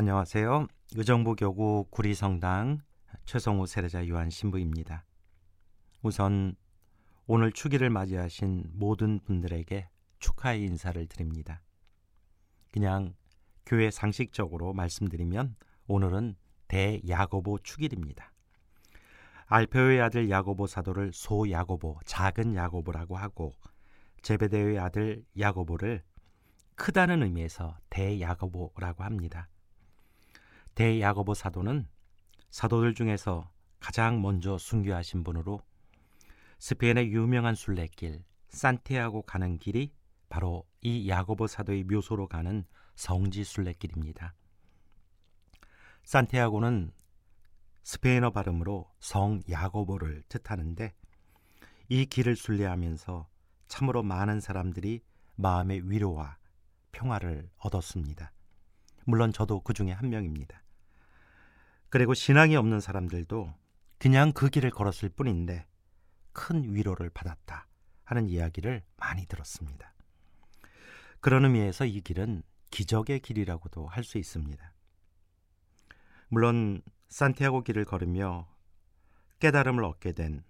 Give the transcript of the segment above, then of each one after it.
안녕하세요. 의정부 교구 구리성당 최성우 세례자 요한 신부입니다. 우선 오늘 축일을 맞이하신 모든 분들에게 축하의 인사를 드립니다. 그냥 교회 상식적으로 말씀드리면 오늘은 대야고보 축일입니다. 알페오의 아들 야고보 사도를 소야고보, 작은 야고보라고 하고 제베데의 아들 야고보를 크다는 의미에서 대야고보라고 합니다. 대야고보 사도는 사도들 중에서 가장 먼저 순교하신 분으로 스페인의 유명한 순례길 산티아고 가는 길이 바로 이 야고보 사도의 묘소로 가는 성지 순례길입니다. 산티아고는 스페인어 발음으로 성 야고보를 뜻하는데 이 길을 순례하면서 참으로 많은 사람들이 마음의 위로와 평화를 얻었습니다. 물론 저도 그 중에 한 명입니다. 그리고 신앙이 없는 사람들도 그냥 그 길을 걸었을 뿐인데 큰 위로를 받았다 하는 이야기를 많이 들었습니다. 그런 의미에서 이 길은 기적의 길이라고도 할 수 있습니다. 물론 산티아고 길을 걸으며 깨달음을 얻게 된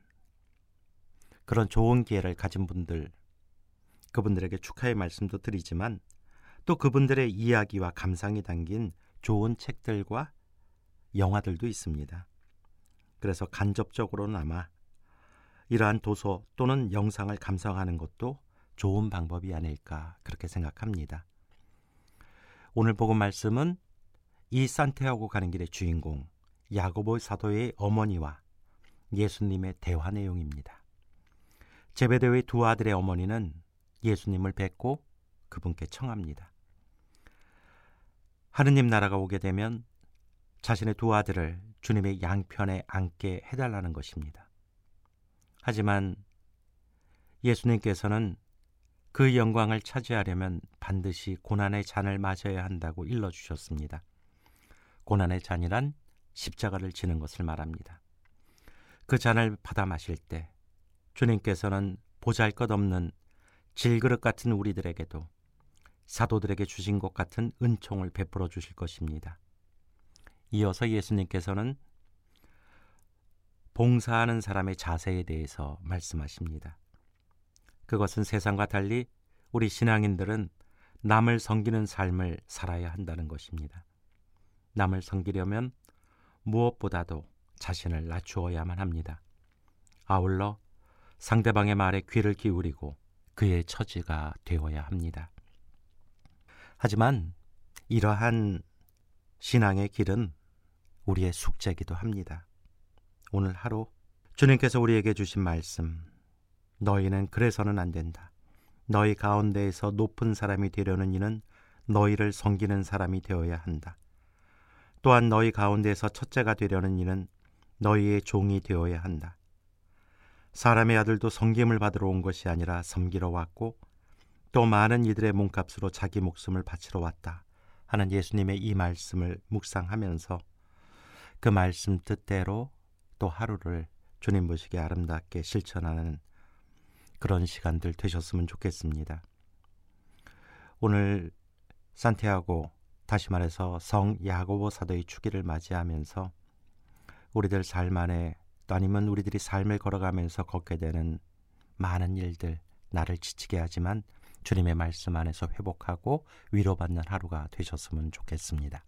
그런 좋은 기회를 가진 분들 그분들에게 축하의 말씀도 드리지만 또 그분들의 이야기와 감상이 담긴 좋은 책들과 영화들도 있습니다. 그래서 간접적으로나마 이러한 도서 또는 영상을 감상하는 것도 좋은 방법이 아닐까 그렇게 생각합니다. 오늘 복음 말씀은 이 산티아고 가는 길의 주인공 야고보 사도의 어머니와 예수님의 대화 내용입니다. 제베데의 두 아들의 어머니는 예수님을 뵙고 그분께 청합니다. 하느님 나라가 오게 되면 자신의 두 아들을 주님의 양편에 앉게 해달라는 것입니다. 하지만 예수님께서는 그 영광을 차지하려면 반드시 고난의 잔을 마셔야 한다고 일러주셨습니다. 고난의 잔이란 십자가를 지는 것을 말합니다. 그 잔을 받아 마실 때 주님께서는 보잘 것 없는 질그릇 같은 우리들에게도 사도들에게 주신 것 같은 은총을 베풀어 주실 것입니다. 이어서 예수님께서는 봉사하는 사람의 자세에 대해서 말씀하십니다. 그것은 세상과 달리 우리 신앙인들은 남을 섬기는 삶을 살아야 한다는 것입니다. 남을 섬기려면 무엇보다도 자신을 낮추어야만 합니다. 아울러 상대방의 말에 귀를 기울이고 그의 처지가 되어야 합니다. 하지만 이러한 신앙의 길은 우리의 숙제이기도 합니다. 오늘 하루 주님께서 우리에게 주신 말씀 너희는 그래서는 안 된다. 너희 가운데에서 높은 사람이 되려는 이는 너희를 섬기는 사람이 되어야 한다. 또한 너희 가운데에서 첫째가 되려는 이는 너희의 종이 되어야 한다. 사람의 아들도 섬김을 받으러 온 것이 아니라 섬기러 왔고 또 많은 이들의 몸값으로 자기 목숨을 바치러 왔다 하는 예수님의 이 말씀을 묵상하면서 그 말씀 뜻대로 또 하루를 주님 보시기에 아름답게 실천하는 그런 시간들 되셨으면 좋겠습니다. 오늘 산티아고 다시 말해서 성 야고보 사도의 주기를 맞이하면서 우리들 삶 안에 또 아니면 우리들이 삶을 걸어가면서 걷게 되는 많은 일들 나를 지치게 하지만 주님의 말씀 안에서 회복하고 위로받는 하루가 되셨으면 좋겠습니다.